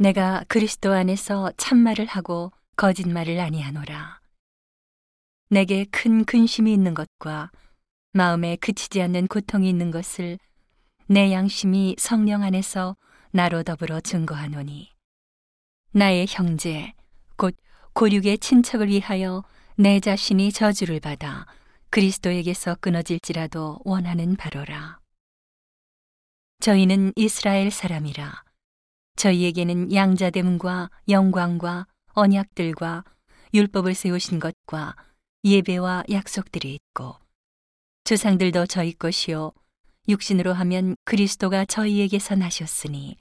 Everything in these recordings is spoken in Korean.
내가 그리스도 안에서 참말을 하고 거짓말을 아니하노라. 내게 큰 근심이 있는 것과 마음에 그치지 않는 고통이 있는 것을 내 양심이 성령 안에서 나로 더불어 증거하노니 나의 형제 곧 고륙의 친척을 위하여 내 자신이 저주를 받아 그리스도에게서 끊어질지라도 원하는 바로라. 저희는 이스라엘 사람이라. 저희에게는 양자됨과 영광과 언약들과 율법을 세우신 것과 예배와 약속들이 있고 조상들도 저희 것이요 육신으로 하면 그리스도가 저희에게서 나셨으니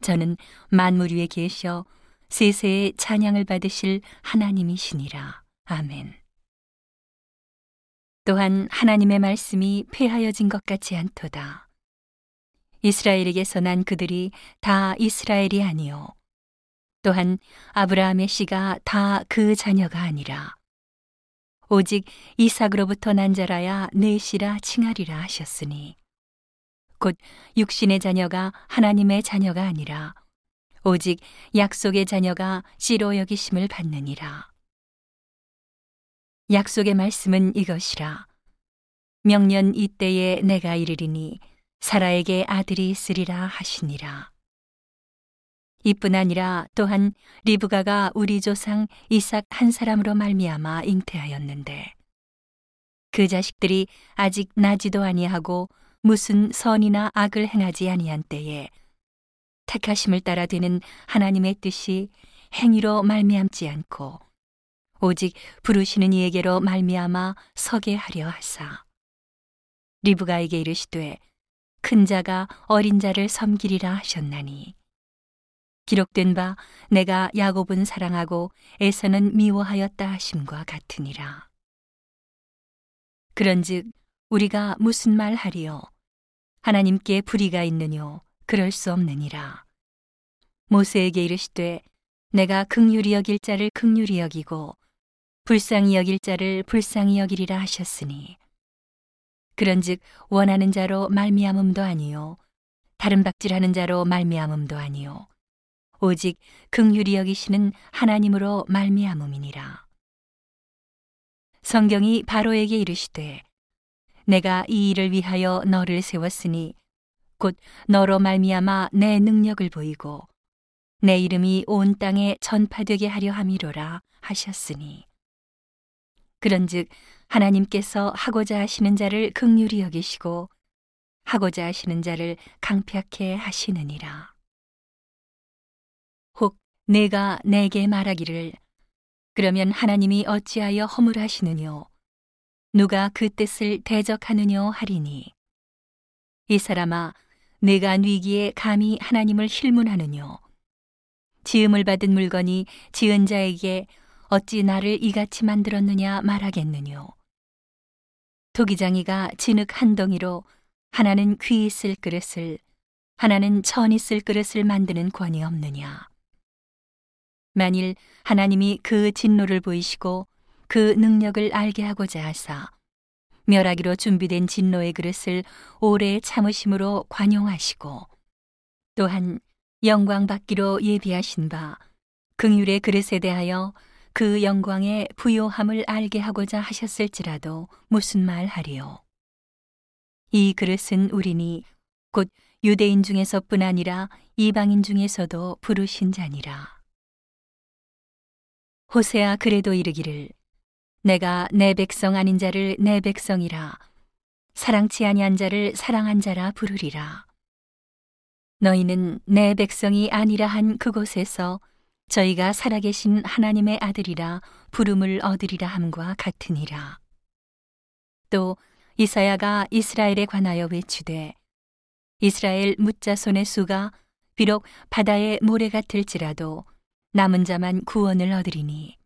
저는 만물 위에 계셔 세세의 찬양을 받으실 하나님이시니라. 아멘. 또한 하나님의 말씀이 폐하여진 것 같지 않도다. 이스라엘에게서 난 그들이 다 이스라엘이 아니요. 또한 아브라함의 씨가 다 그 자녀가 아니라. 오직 이삭으로부터 난 자라야 내 씨라 칭하리라 하셨으니. 곧 육신의 자녀가 하나님의 자녀가 아니라 오직 약속의 자녀가 씨로 여기심을 받느니라. 약속의 말씀은 이것이라. 명년 이때에 내가 이르리니 사라에게 아들이 있으리라 하시니라. 이뿐 아니라 또한 리브가가 우리 조상 이삭 한 사람으로 말미암아 잉태하였는데 그 자식들이 아직 나지도 아니하고 무슨 선이나 악을 행하지 아니한 때에 택하심을 따라 되는 하나님의 뜻이 행위로 말미암지 않고 오직 부르시는 이에게로 말미암아 서게 하려 하사 리브가에게 이르시되 큰 자가 어린 자를 섬기리라 하셨나니. 기록된 바 내가 야곱은 사랑하고 에서는 미워하였다 하심과 같으니라. 그런즉 우리가 무슨 말 하리요? 하나님께 불의가 있느뇨? 그럴 수 없느니라. 모세에게 이르시되 내가 극률이 여길 자를 극률이 여기고 불쌍히 여길 자를 불쌍히 여기리라 하셨으니 그런즉 원하는 자로 말미암음도 아니요 다른 박질하는 자로 말미암음도 아니요. 오직 극률이 여기시는 하나님으로 말미암음이니라. 성경이 바로에게 이르시되 내가 이 일을 위하여 너를 세웠으니 곧 너로 말미암아 내 능력을 보이고 내 이름이 온 땅에 전파되게 하려 함이로라 하셨으니 그런즉 하나님께서 하고자 하시는 자를 극률히 여기시고 하고자 하시는 자를 강팍해 하시느니라. 혹 내가 내게 말하기를 그러면 하나님이 어찌하여 허물하시느뇨? 누가 그 뜻을 대적하느뇨 하리니? 이 사람아 내가 위기에 감히 하나님을 실문하느뇨? 지음을 받은 물건이 지은 자에게 어찌 나를 이같이 만들었느냐 말하겠느뇨. 토기장이가 진흙 한 덩이로 하나는 귀 있을 그릇을 하나는 천 있을 그릇을 만드는 권이 없느냐. 만일 하나님이 그 진노를 보이시고 그 능력을 알게 하고자 하사 멸하기로 준비된 진노의 그릇을 오래 참으심으로 관용하시고 또한 영광 받기로 예비하신 바 긍휼의 그릇에 대하여 그 영광의 부요함을 알게 하고자 하셨을지라도 무슨 말 하리요. 이 그릇은 우리니 곧 유대인 중에서뿐 아니라 이방인 중에서도 부르신 자니라. 호세아 그래도 이르기를 내가 내 백성 아닌 자를 내 백성이라 사랑치 아니한 자를 사랑한 자라 부르리라. 너희는 내 백성이 아니라 한 그곳에서 저희가 살아계신 하나님의 아들이라 부름을 얻으리라 함과 같으니라. 또 이사야가 이스라엘에 관하여 외치되 이스라엘 묻자손의 수가 비록 바다의 모래 같을지라도 남은 자만 구원을 얻으리니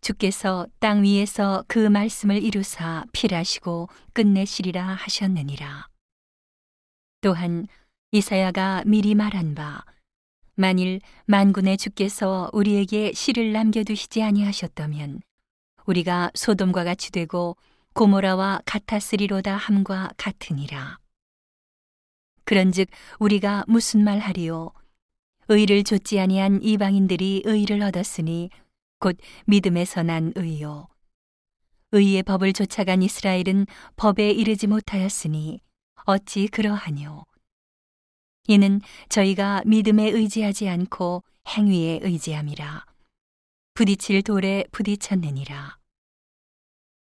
주께서 땅 위에서 그 말씀을 이루사 필하시고 끝내시리라 하셨느니라. 또한 이사야가 미리 말한 바 만일 만군의 주께서 우리에게 씨를 남겨두시지 아니하셨다면 우리가 소돔과 같이 되고 고모라와 같았으리로다 함과 같으니라. 그런즉 우리가 무슨 말 하리요? 의를 좇지 아니한 이방인들이 의를 얻었으니 곧 믿음에서 난 의요 의의 법을 쫓아간 이스라엘은 법에 이르지 못하였으니 어찌 그러하뇨 이는 저희가 믿음에 의지하지 않고 행위에 의지함이라 부딪힐 돌에 부딪혔느니라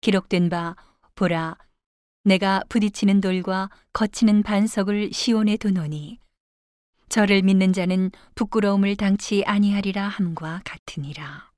기록된 바 보라 내가 부딪히는 돌과 거치는 반석을 시온에 두노니 저를 믿는 자는 부끄러움을 당치 아니하리라 함과 같으니라.